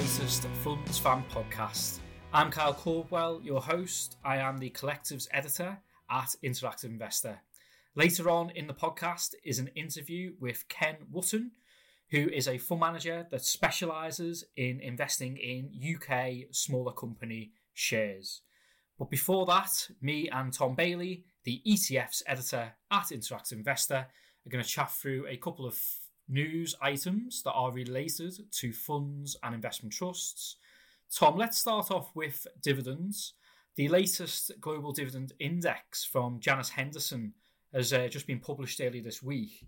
latest Funds Fan podcast. I'm Kyle Caldwell, your host. I am the collective's editor at Interactive Investor. Later on in the podcast is an interview with Ken Wotton, who is a fund manager that specialises in investing in UK smaller company shares. But before that, me and Tom Bailey, the ETFs editor at Interactive Investor, are going to chat through a couple of news items that are related to funds and investment trusts. Tom, let's start off with dividends. The latest global dividend index from Janus Henderson has uh, just been published earlier this week.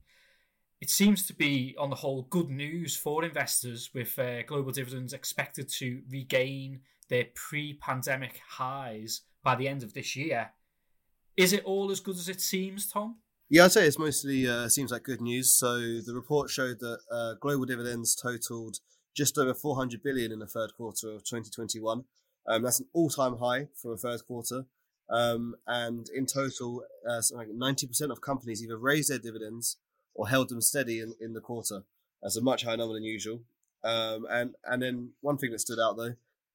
It seems to be, on the whole, good news for investors, with uh, global dividends expected to regain their pre pandemic highs by the end of this year. Is it all as good as it seems, Tom? Yeah, I'd say it's mostly uh, seems like good news. So the report showed that uh, global dividends totaled just over 400 billion in the third quarter of 2021. Um, that's an all-time high for a third quarter. Um, and in total, uh, like 90% of companies either raised their dividends or held them steady in, in the quarter. That's a much higher number than usual. Um, and and then one thing that stood out though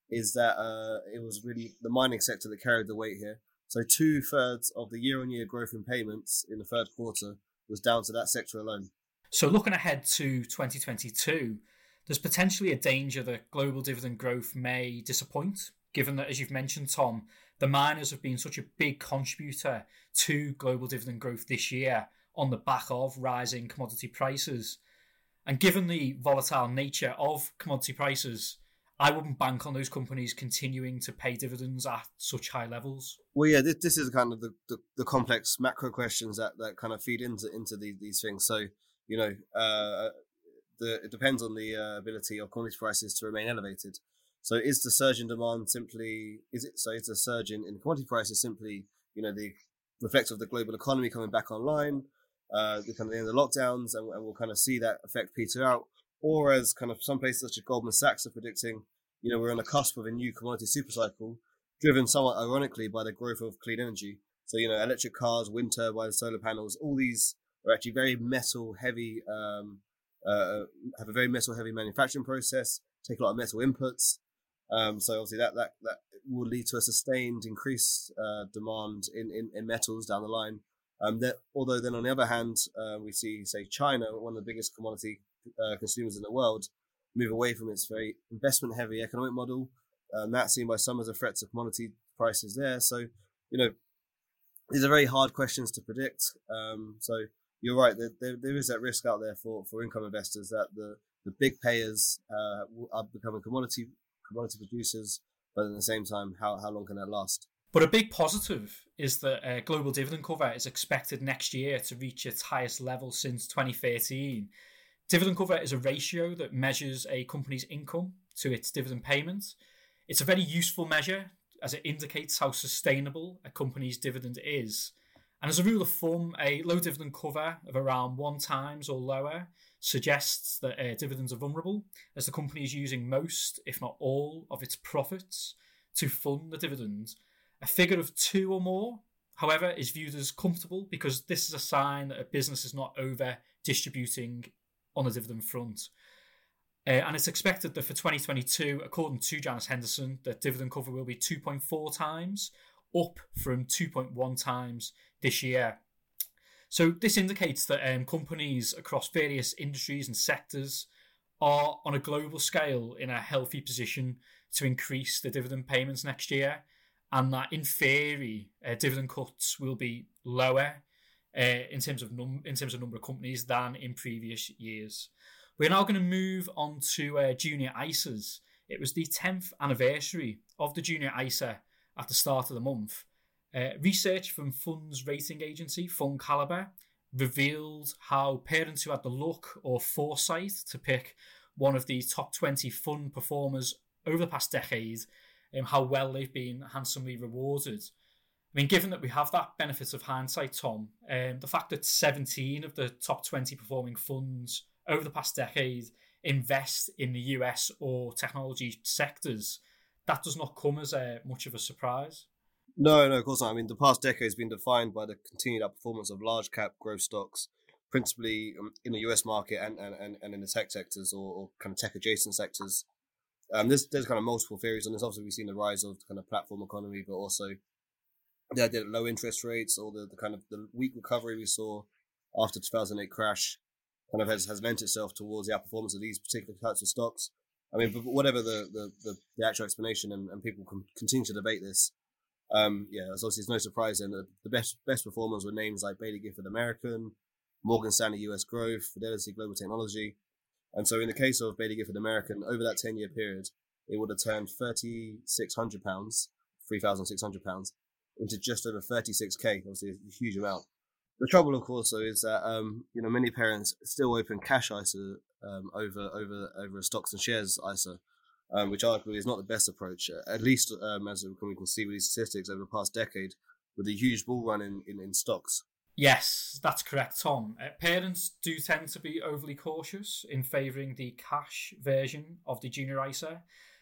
is that uh, it was really the mining sector that carried the weight here. So two thirds of the year-on-year growth in payments in the third quarter was down to that sector alone. So looking ahead to 2022, there's potentially a danger that global dividend growth may disappoint, given that, as you've mentioned, Tom, the miners have been such a big contributor to global dividend growth this year on the back of rising commodity prices. And given the volatile nature of commodity prices, I wouldn't bank on those companies continuing to pay dividends at such high levels. Well, yeah, this, this is kind of the, the, the, complex macro questions that, that kind of feed into into these, these things. So, you know, uh, the, it depends on the uh, ability of commodity prices to remain elevated. So, is the surge in demand simply is it so? Is the surge in, in commodity prices simply you know the reflective of the global economy coming back online, uh, the kind of the end of lockdowns, and, and we'll kind of see that effect peter out, or as kind of some places such as Goldman Sachs are predicting, you know, we're on the cusp of a new commodity supercycle, driven somewhat ironically by the growth of clean energy. So, you know, electric cars, wind turbines, solar panels, all these are actually very metal heavy, um, uh, have a very metal heavy manufacturing process, take a lot of metal inputs. Um, so obviously that, that, that will lead to a sustained increased uh, demand in, in, in, metals down the line. Um, that, although then on the other hand, uh, we see, say, China, one of the biggest commodity uh, consumers in the world, move away from its very investment heavy economic model. And that's seen by some as a threat to commodity prices there. So, you know, these are very hard questions to predict. Um, so you're right, there, there, there is that risk out there for, for income investors that the, the big payers uh, are becoming commodity commodity producers, but at the same time, how, how long can that last? But a big positive is that uh, global dividend cover is expected next year to reach its highest level since 2013. Dividend cover is a ratio that measures a company's income to its dividend payments. It's a very useful measure as it indicates how sustainable a company's dividend is. And as a rule of thumb, a low dividend cover of around one times or lower suggests that uh, dividends are vulnerable, as the company is using most, if not all, of its profits to fund the dividend. A figure of two or more, however, is viewed as comfortable because this is a sign that a business is not over distributing on the dividend front. Uh, and it's expected that for 2022, according to Janus Henderson, that dividend cover will be 2.4 times, up from 2.1 times this year. So this indicates that um, companies across various industries and sectors are on a global scale in a healthy position to increase the dividend payments next year, and that in theory, uh, dividend cuts will be lower uh, in terms of num- in terms of number of companies than in previous years. We're now going to move on to uh, junior ISAs. It was the 10th anniversary of the junior ISA at the start of the month. Uh, research from funds rating agency FundCalibre revealed how parents who had the luck or foresight to pick one of the top 20 fund performers over the past decade, um, how well they've been handsomely rewarded. I mean, given that we have that benefit of hindsight, Tom, um, the fact that 17 of the top 20 performing funds over the past decade invest in the US or technology sectors, that does not come as a, much of a surprise. No, no, of course not. I mean, the past decade has been defined by the continued outperformance of large cap growth stocks, principally um, in the US market and, and, and in the tech sectors or, or kind of tech adjacent sectors. Um, there's there's kind of multiple theories on this. Obviously, we've seen the rise of kind of platform economy, but also the idea that low interest rates or the, the kind of the weak recovery we saw after 2008 crash kind of has, has lent itself towards the outperformance of these particular types of stocks. I mean, whatever the, the, the, the actual explanation, and, and people can continue to debate this. Um, yeah, it's obviously it's no surprise then that the best best performers were names like Baillie Gifford American, Morgan Stanley US Growth, Fidelity Global Technology. And so in the case of Baillie Gifford American, over that 10 year period, it would have turned £3,600, £3,600 into just over 36k, obviously a huge amount. The trouble, of course, though, is that um, you know many parents still open cash ISA um, over over over stocks and shares ISA, um, which arguably is not the best approach. At least um, as we can see with these statistics over the past decade, with a huge bull run in, in, in stocks. Yes, that's correct, Tom. Uh, parents do tend to be overly cautious in favouring the cash version of the junior ISA.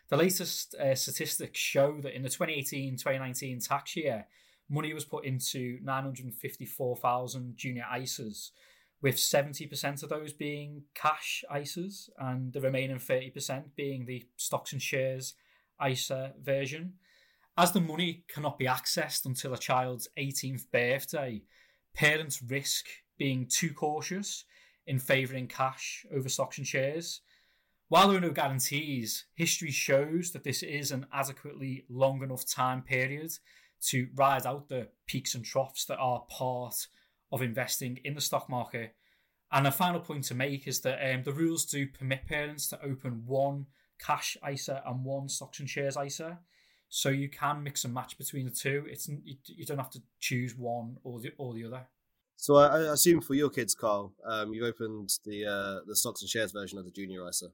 The latest uh, statistics show that in the 2018 2019 tax year, money was put into 954,000 junior ISAs, with 70% of those being cash ISAs and the remaining 30% being the stocks and shares ISA version. As the money cannot be accessed until a child's 18th birthday, parents risk being too cautious in favouring cash over stocks and shares. While there are no guarantees, history shows that this is an adequately long enough time period to ride out the peaks and troughs that are part of investing in the stock market. And a final point to make is that um, the rules do permit parents to open one cash ISA and one stocks and shares ISA. So you can mix and match between the two. It's you, don't have to choose one or the or the other. So I, I assume for your kids, Carl, um, you've opened the uh, the stocks and shares version of the junior ISA.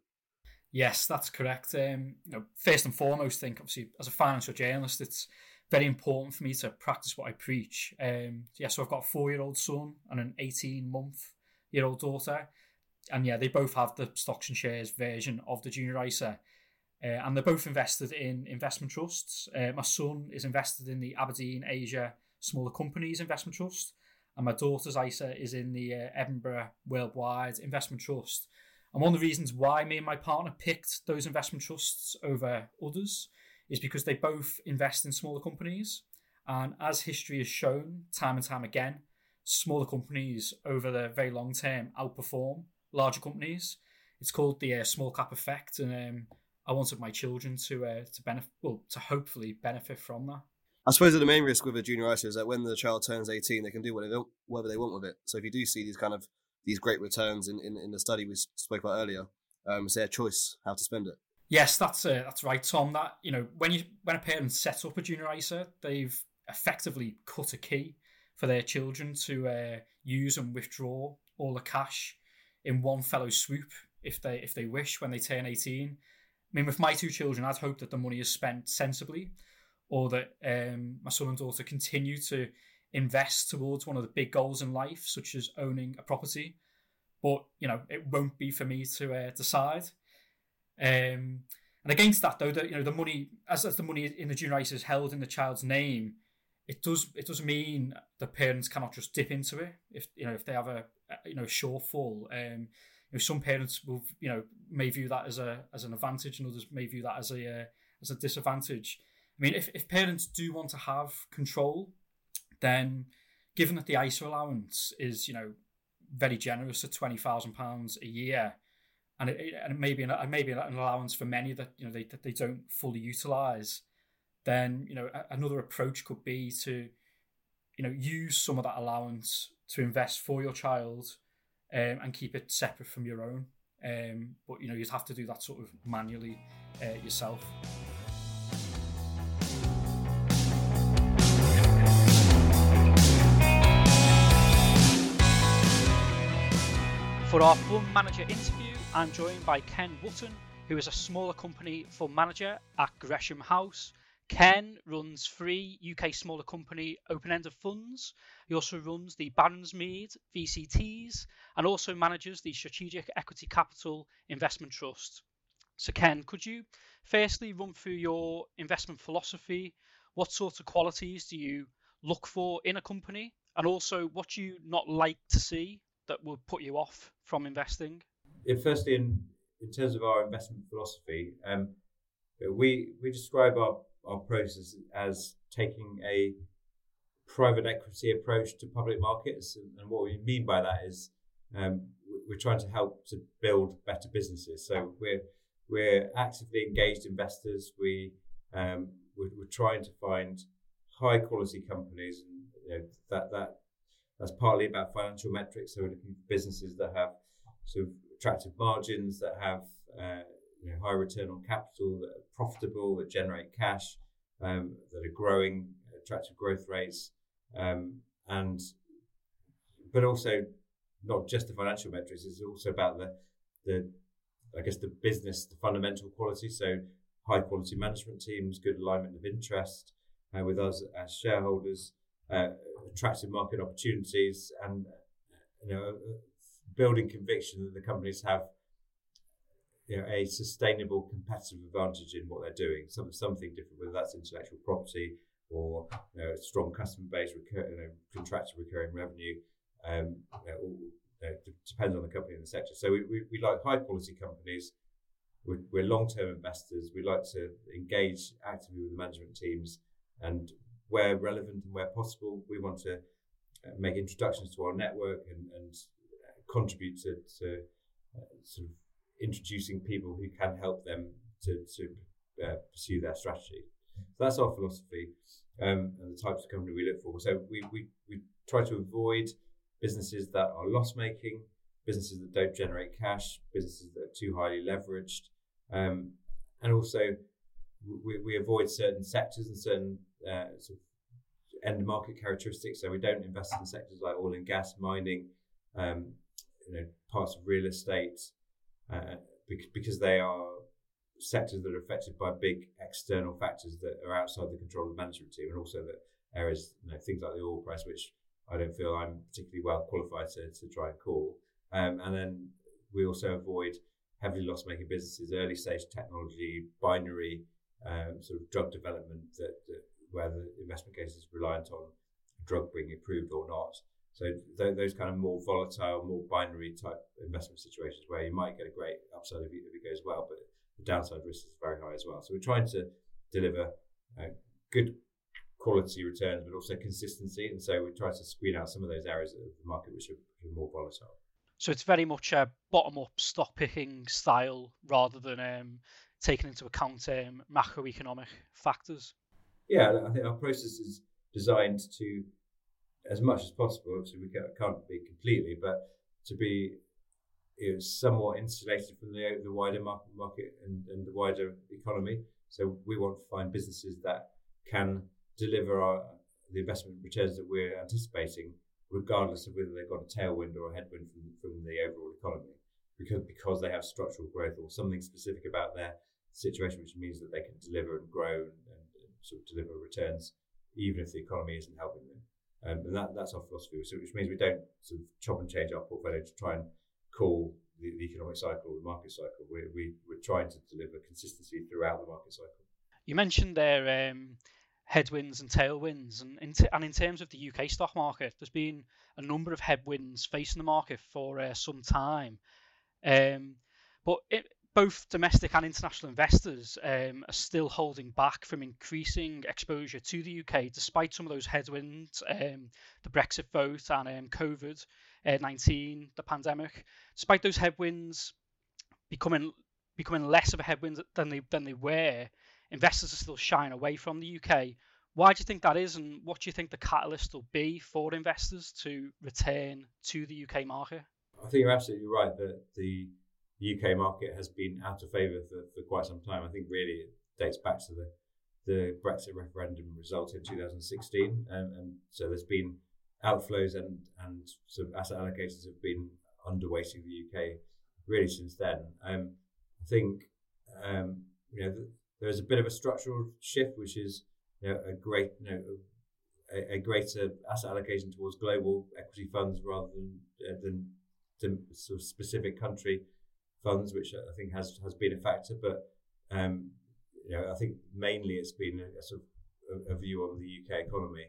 Yes, that's correct. Um, you know, first and foremost, I think obviously as a financial journalist, it's very important for me to practice what I preach. Um, yeah, so I've got a four-year-old son and an eighteen-month-year-old daughter, and yeah, they both have the stocks and shares version of the junior ISA. Uh, and they're both invested in investment trusts. Uh, my son is invested in the Aberdeen Asia Smaller Companies Investment Trust, and my daughter's ISA is in the uh, Edinburgh Worldwide Investment Trust. And one of the reasons why me and my partner picked those investment trusts over others is because they both invest in smaller companies. And as history has shown time and time again, smaller companies over the very long term outperform larger companies. It's called the uh, small cap effect, and um, I wanted my children to uh, to benefit, well, to hopefully benefit from that. I suppose the main risk with a junior ISA is that when the child turns 18, they can do whatever, whatever they want with it. So if you do see these kind of these great returns in, in, in the study we spoke about earlier, um, it's their choice how to spend it. Yes, that's uh, that's right, Tom. That you know when you when a parent sets up a junior ISA, they've effectively cut a key for their children to uh, use and withdraw all the cash in one fellow swoop if they if they wish when they turn 18. I mean, with my two children, I'd hope that the money is spent sensibly, or that um, my son and daughter continue to invest towards one of the big goals in life, such as owning a property. But you know, it won't be for me to uh, decide. Um, and against that, though, that you know the money as, as the money in the junior ISA is held in the child's name, it does it does mean the parents cannot just dip into it if you know if they have a, a you know shortfall. Um, you know, some parents will you know may view that as a as an advantage, and others may view that as a uh, as a disadvantage. I mean, if if parents do want to have control, then given that the ISA allowance is you know very generous at twenty thousand pounds a year, and it, and maybe an, maybe an allowance for many that you know they they don't fully utilize, then you know another approach could be to you know use some of that allowance to invest for your child um, and keep it separate from your own. Um, but you know you'd have to do that sort of manually uh, yourself. For our fund manager interview, I'm joined by Ken Wotton, who is a smaller company fund manager at Gresham House. Ken runs three UK smaller company open ended funds. He also runs the Baronsmead VCTs and also manages the Strategic Equity Capital Investment Trust. So, Ken, could you firstly run through your investment philosophy? What sorts of qualities do you look for in a company? And also, what do you not like to see that would put you off from investing? Yeah, firstly, in, in terms of our investment philosophy, um, we we describe our our process as taking a private equity approach to public markets, and, and what we mean by that is um, we're trying to help to build better businesses. So we're we're actively engaged investors. We um, we're, we're, trying to find high quality companies, and you know, that that that's partly about financial metrics. So we're looking for businesses that have sort of attractive margins, that have uh, you know, high return on capital, that are profitable, that generate cash, um, that are growing, attractive growth rates, um, and but also not just the financial metrics. It's also about the the I guess the business, the fundamental quality. So high quality management teams, good alignment of interest uh, with us as shareholders, uh, attractive market opportunities, and you know building conviction that the companies have you know, a sustainable competitive advantage in what they're doing, some, something different, whether that's intellectual property or you know, a strong customer base, recur, you know, contracted recurring revenue. Um, you know, depends on the company and the sector. So we, we, we like high quality companies. We're, we're long term investors. We like to engage actively with the management teams, and where relevant and where possible, we want to uh, make introductions to our network and, and contribute to, to uh, sort of introducing people who can help them to, to uh, pursue their strategy. So that's our philosophy um, and the types of company we look for. So we, we, we try to avoid businesses that are loss making, businesses that don't generate cash, businesses that are too highly leveraged, um, and also we, we avoid certain sectors and certain uh, sort of end market characteristics. So we don't invest in sectors like oil and gas, mining, um, you know, parts of real estate, uh, because they are sectors that are affected by big external factors that are outside the control of the management team, and also that areas, you know, things like the oil price, which I don't feel I'm particularly well qualified to, to try and call. Um, and then we also avoid heavily loss making businesses, early stage technology, binary um, sort of drug development that, that, where the investment case is reliant on drug being approved or not. So th- those kind of more volatile, more binary type investment situations where you might get a great upside if, if it goes well, but the downside risk is very high as well. So we're trying to deliver uh, good quality returns, but also consistency. And so we try to screen out some of those areas of the market which are, more volatile. So it's very much a bottom up stock picking style rather than um, taking into account um, macroeconomic factors. Yeah, I think our process is designed to, as much as possible, obviously we can't be completely, but to be you know, somewhat insulated from the, the wider market, market and, and the wider economy. So we want to find businesses that can deliver our, the investment returns that we're anticipating, regardless of whether they've got a tailwind or a headwind from, from the overall economy, because because they have structural growth or something specific about their situation, which means that they can deliver and grow and sort of deliver returns, even if the economy isn't helping them. Um, and that, that's our philosophy, so which means we don't sort of chop and change our portfolio to try and call the, the economic cycle, the market cycle. We, we, we're trying to deliver consistency throughout the market cycle. You mentioned there um, headwinds and tailwinds. And in, t- and in terms of the UK stock market, there's been a number of headwinds facing the market for uh, some time. Um, but it, both domestic and international investors um, are still holding back from increasing exposure to the UK despite some of those headwinds, um, the Brexit vote and um, COVID uh, 19, the pandemic. Despite those headwinds becoming becoming less of a headwind than they than they were, investors are still shying away from the UK. Why do you think that is, and what do you think the catalyst will be for investors to return to the UK market? I think you're absolutely right that the UK market has been out of favour for, for quite some time. I think really it dates back to the the Brexit referendum result in 2016, and, and so there's been outflows and and sort of asset allocators have been underweighting the UK really since then. Um, I think um, you know there's a bit of a structural shift, which is you know, a great, you know, a, a, greater asset allocation towards global equity funds rather than uh, than, than sort of specific country funds, which I think has has been a factor. But um, you know, I think mainly it's been a, a sort of a, view on the UK economy,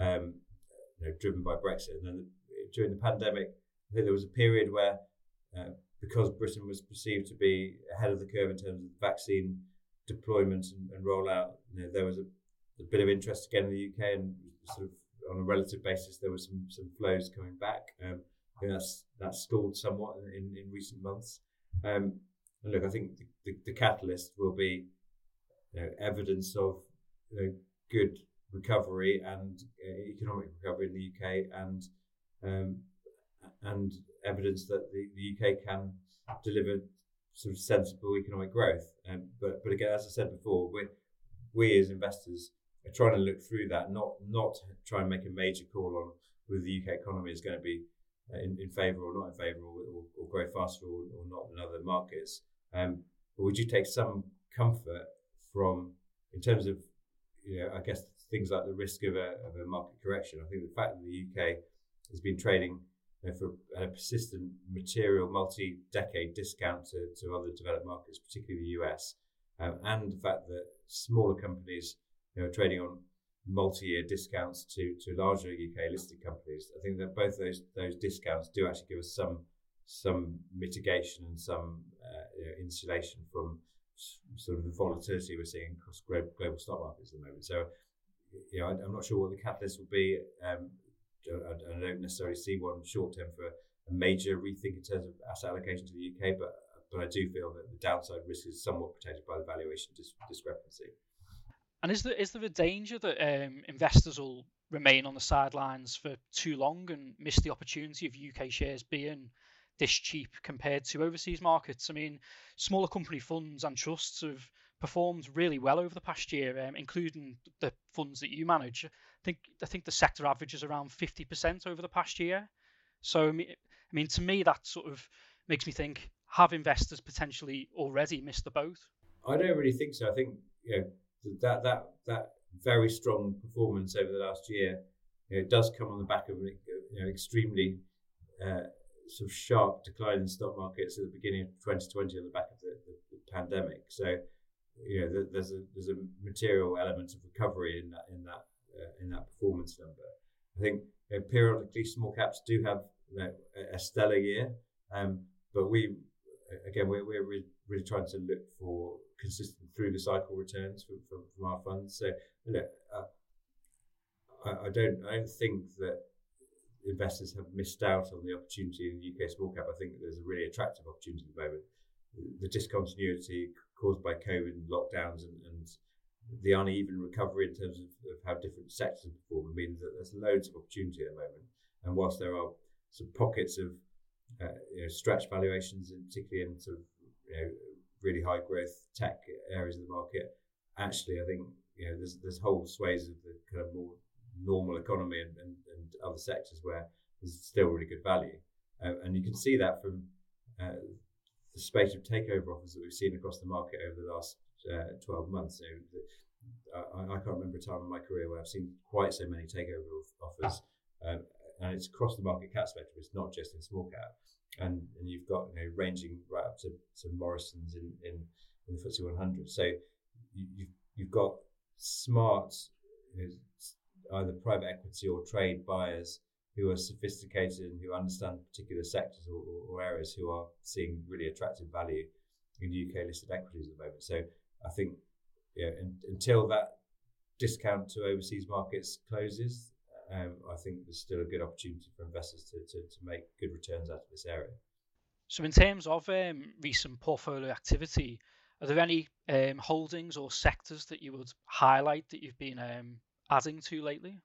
um, you know, driven by Brexit. And then the, during the pandemic, I think there was a period where, uh, because Britain was perceived to be ahead of the curve in terms of vaccine deployment and, and rollout, you know, there was a, a, bit of interest again in the UK, and sort of on a relative basis, there was some some flows coming back. Um, I think that's that's stalled somewhat in, in recent months. Um, look, I think the, the, the catalyst will be you know, evidence of you know, good recovery and uh, economic recovery in the UK, and um, and evidence that the, the UK can deliver sort of sensible economic growth. Um, but but again, as I said before, we we as investors are trying to look through that, not not try and make a major call on whether the UK economy is going to be in, in favour or not in favour, or, or, or, grow faster or, or not in other markets. Um, but would you take some comfort from, in terms of, you know, I guess things like the risk of a, of a market correction? I think the fact that the UK has been trading you know, for a persistent material multi-decade discount to, to other developed markets, particularly the US, um, and the fact that smaller companies you know, are trading on multi-year discounts to, to larger UK listed companies. I think that both those those discounts do actually give us some some mitigation and some uh, you know, insulation from sort of the volatility we're seeing across global stock markets at the moment. So, you know, I'm not sure what the catalyst will be. Um, I, don't necessarily see one short term for a major rethink in terms of asset allocation to the UK, but but I do feel that the downside risk is somewhat protected by the valuation dis- discrepancy. And is there is there a danger that um, investors will remain on the sidelines for too long and miss the opportunity of UK shares being this cheap compared to overseas markets? I mean, smaller company funds and trusts have performed really well over the past year, um, including the funds that you manage. I think I think the sector average is around fifty percent over the past year. So I mean, I mean, to me, that sort of makes me think: have investors potentially already missed the boat? I don't really think so. I think you know, that that that very strong performance over the last year you know, does come on the back of an you know, extremely uh, sort of sharp decline in stock markets at the beginning of 2020 on the back of the, the, the pandemic. So you know, there's a there's a material element of recovery in that in that uh, in that performance number. I think you know, periodically small caps do have you know, a, stellar year, um, but we again we're, we're really trying to look for consistent through the cycle returns from, from, from our funds. So look, uh, I, I, don't I don't think that investors have missed out on the opportunity in the UK small cap. I think there's a really attractive opportunity at the moment. The discontinuity caused by COVID and lockdowns and, and the uneven recovery in terms of, of, how different sectors perform means that there's loads of opportunity at the moment. And whilst there are some pockets of uh, you know, stretch valuations, particularly in sort of you know, really high growth tech areas of the market, actually, I think you know there's there's whole sways of the kind of more normal economy and, and, and other sectors where there's still really good value, uh, and you can see that from uh, the spate of takeover offers that we've seen across the market over the last uh, 12 months. So I, I, can't remember a time in my career where I've seen quite so many takeover offers. Um, and it's across the market cap spectrum. It's not just in small cap. And, and you've got you know ranging right up to, to Morrison's in, in, in the FTSE 100. So you, you've, you've got smart you know, either private equity or trade buyers who are sophisticated and who understand particular sectors or, or, areas who are seeing really attractive value in UK listed equities at the moment. So I think yeah, in, until that discount to overseas markets closes, um, I think there's still a good opportunity for investors to, to, to make good returns out of this area. So, in terms of um, recent portfolio activity, are there any um, holdings or sectors that you would highlight that you've been um, adding to lately?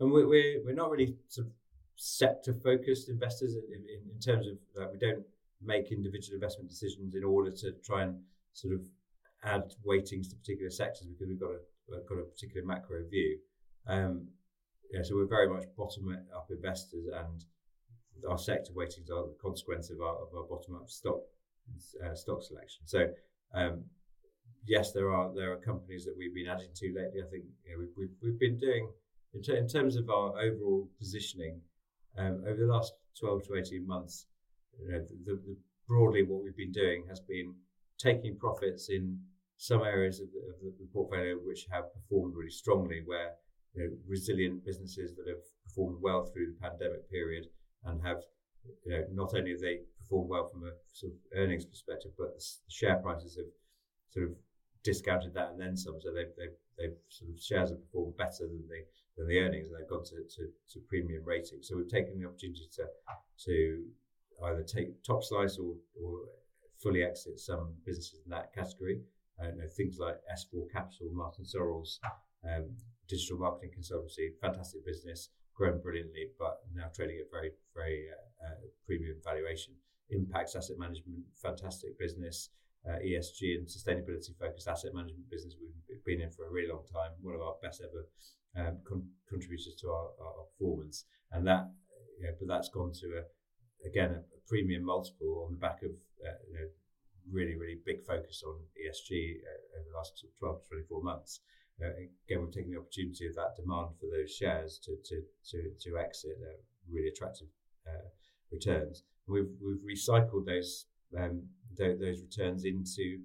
and we're, we're, we're not really sort of sector focused investors in, in, in terms of that we don't make individual investment decisions in order to try and sort of add weightings to particular sectors because we've got a got a particular macro view. Um, yeah, so we're very much bottom up investors, and our sector weightings are the consequence of our, of our bottom up stock uh, stock selection. So um, yes, there are there are companies that we've been adding to lately. I think you know, we've, we've, we've been doing in, t- in terms of our overall positioning, um, over the last 12 to 18 months, you know, the, the, broadly what we've been doing has been taking profits in some areas of the, of the, portfolio which have performed really strongly, where you know, resilient businesses that have performed well through the pandemic period and have, you know, not only have they performed well from a sort of earnings perspective, but the share prices have sort of discounted that and then some. So they've, they've, they've sort of shares have performed better than the than the earnings, and they've gone to, to, to premium ratings. So we've taken the opportunity to to either take top slice or, or fully exit some businesses in that category. Uh, you know, things like S4 Capital, Martin Sorrell's, um, digital marketing consultancy, fantastic business, grown brilliantly, but now trading at very, very uh, uh, premium valuation. Impax Asset Management, fantastic business. Uh, ESG and sustainability focused asset management business we've been in for a really long time. One of our best ever um, con- contributors to our, our, performance, and that, you know, but that's gone to a again a, a premium multiple on the back of uh, you know, really really big focus on ESG uh, over the last 12 to 24 months. Uh, again, we've taken the opportunity of that demand for those shares to to to, to exit at really attractive uh, returns we've we've recycled those um, th- those returns into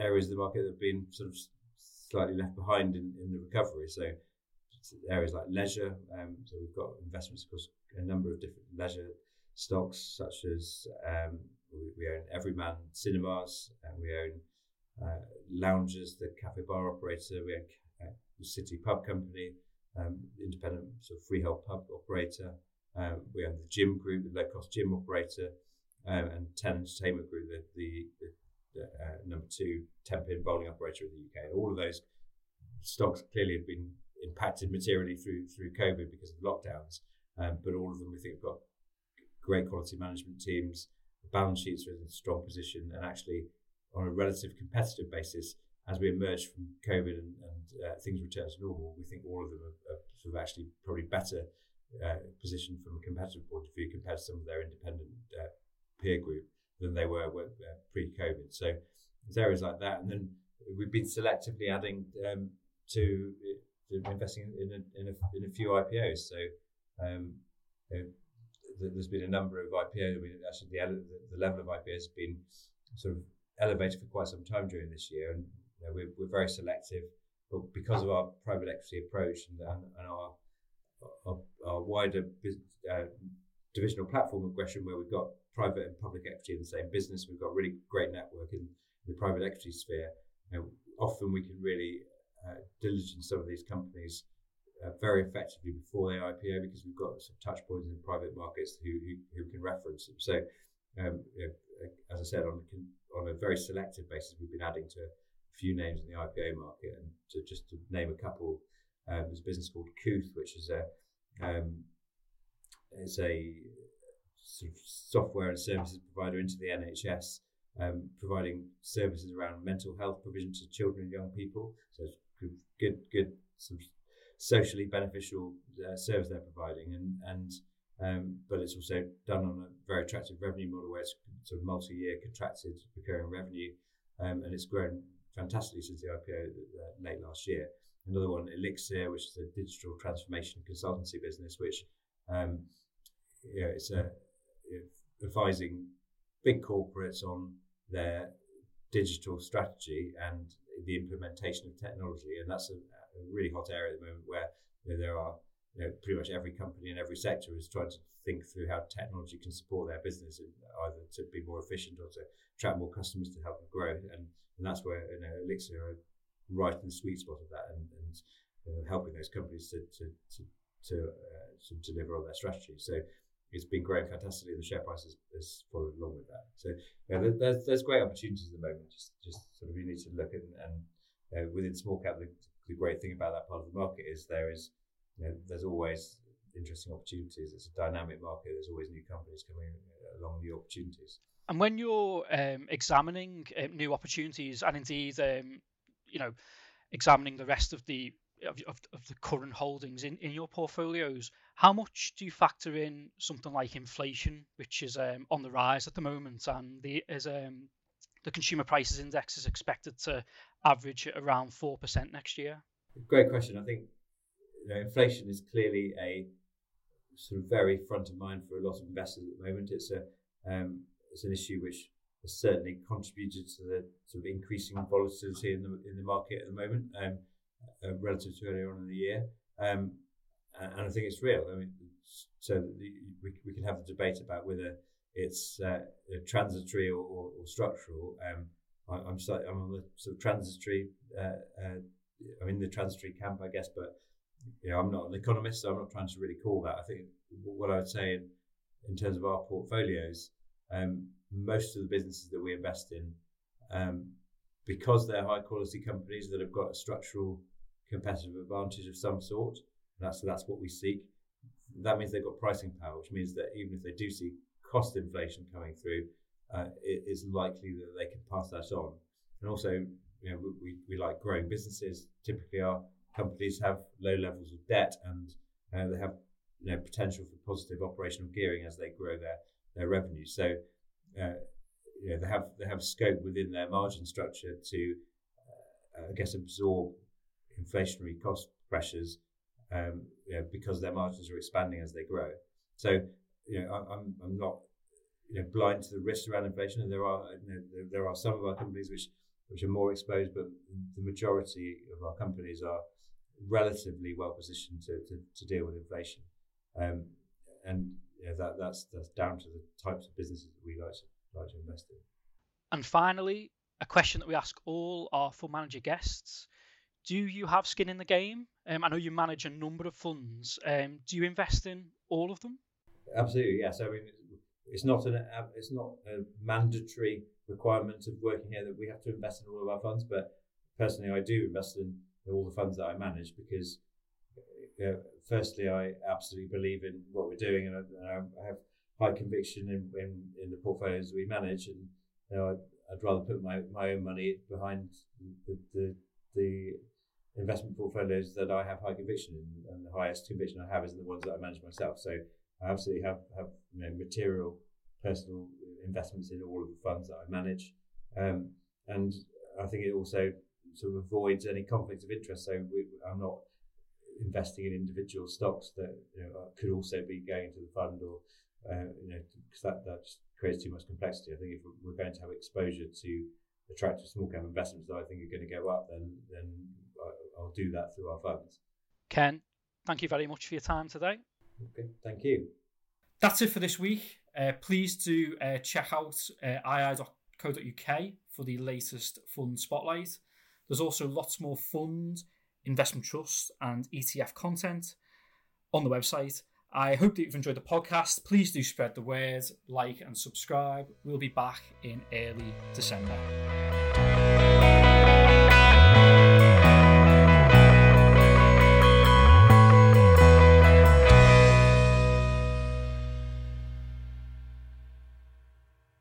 areas of the market that have been sort of slightly left behind in, in the recovery. So areas like leisure. Um, so we've got investments across a number of different leisure stocks, such as um, we, we, own Everyman Cinemas, and we own uh, Loungers, the cafe bar operator. We own uh, the City Pub Company, um, independent sort of freehold pub operator. Um, we own the Gym Group, the low cost gym operator, um, and Ten Entertainment Group, the, the, the, uh, number two 10 pin bowling operator in the UK. And all of those stocks clearly have been impacted materially through through COVID because of lockdowns. Um, but all of them, we think, have got great quality management teams. The balance sheets are in a strong position, and actually, on a relative competitive basis, as we emerge from COVID and, and uh, things return to normal, we think all of them are, are sort of actually probably better uh, position from a competitive point of view compared to some of their independent uh, peer group than they were uh, pre-COVID. So there's areas like that, and then we've been selectively adding um, to, to, investing in a, in a, in a few IPOs. So um, you know, there's been a number of IPOs. I mean, actually, the, the level of IPOs has been sort of elevated for quite some time during this year, and know, we're, we're very selective. But because of our private equity approach and, and, and our our, our wider uh, divisional platform aggression, where we've got private and public equity in the same business. We've got a really great network in the private equity sphere. You know, often we can really uh, diligence some of these companies uh, very effectively before they IPO because we've got some touch points in private markets who, who, who can reference them. So, um, you know, as I said, on, on a very selective basis, we've been adding to a few names in the IPO market. And to just to name a couple, um, there's a business called Kooth, which is a um, is a sort of software and services provider into the NHS, um, providing services around mental health provision to children and young people. So it's good, good, good sort of socially beneficial uh, service they're providing, and and um, but it's also done on a very attractive revenue model where it's sort of multi-year contracted recurring revenue, um, and it's grown fantastically since the IPO uh, late last year. Another one, Elixirr, which is a digital transformation consultancy business, which um, yeah, it's a advising big corporates on their digital strategy and the implementation of technology, and that's a, a really hot area at the moment where you know, there are you know, pretty much every company in every sector is trying to think through how technology can support their business, either to be more efficient or to attract more customers to help them grow, and, and that's where you know, Elixirr are right in the sweet spot of that and, and uh, helping those companies to to to, to, uh, to, deliver on their strategy. So it's been growing fantastically, and the share price has, has followed along with that. So yeah, there's there's great opportunities at the moment. Just just sort of you need to look at and uh, within small cap, the, the, great thing about that part of the market is there is you know, there's always interesting opportunities. It's a dynamic market. There's always new companies coming along, new opportunities. And when you're um, examining um, new opportunities, and indeed um, you know, examining the rest of the of, of, of, the current holdings in, in your portfolios, how much do you factor in something like inflation, which is um, on the rise at the moment, and the is um, the consumer prices index is expected to average at around four percent next year? Great question. I think you know, inflation is clearly a sort of very front of mind for a lot of investors at the moment. It's a um, it's an issue which has certainly contributed to the sort of increasing volatility in the in the market at the moment, um, uh, relative to earlier on in the year. Um, and I think it's real. I mean, so we, we can have the debate about whether it's uh, transitory or, or, or structural. Um, I, am so, I'm on the sort of transitory. Uh, uh, I'm in the transitory camp, I guess, but know, I'm not an economist, so I'm not trying to really call that. I think what I would say in, in terms of our portfolios, um, most of the businesses that we invest in, um, because they're high quality companies that have got a structural competitive advantage of some sort, that's that's what we seek. That means they've got pricing power, which means that even if they do see cost inflation coming through, uh, it is likely that they can pass that on. And also, you know, we, we like growing businesses. Typically, our companies have low levels of debt and uh, they have you know potential for positive operational gearing as they grow their their revenue. So, uh, you know, they have they have scope within their margin structure to, uh, I guess, absorb inflationary cost pressures um, you know, because their margins are expanding as they grow. So, you know, I, I'm I'm not you know blind to the risks around inflation, and there are you know, there, there are some of our companies which which are more exposed, but the majority of our companies are relatively well positioned to, to, to deal with inflation. Um, and yeah, that, that's that's down to the types of businesses that we like to, like to invest in. And finally, a question that we ask all our fund manager guests: Do you have skin in the game? Um, I know you manage a number of funds. Um, do you invest in all of them? Absolutely, yes. I mean, it's not an it's not a mandatory requirement of working here that we have to invest in all of our funds, but personally, I do invest in all the funds that I manage because, uh, firstly, I absolutely believe in what we're doing, and I, I have high conviction in, in, in the portfolios we manage, and you know, I'd, I'd, rather put my, my own money behind the, the, the investment portfolios that I have high conviction in, and the highest conviction I have is in the ones that I manage myself. So I absolutely have have you know, material personal investments in all of the funds that I manage, um, and I think it also sort of avoids any conflict of interest. So we, I'm not investing in individual stocks that you know, could also be going to the fund, or uh, you know, because that that just creates too much complexity. I think if we're going to have exposure to attractive small cap investments that I think are going to go up, then then I'll do that through our funds. Ken, thank you very much for your time today. Okay, thank you. That's it for this week. Uh, please do uh, check out uh, ii.co.uk for the latest fund spotlight. There's also lots more fund, investment trust, and ETF content on the website. I hope that you've enjoyed the podcast. Please do spread the word, like, and subscribe. We'll be back in early December.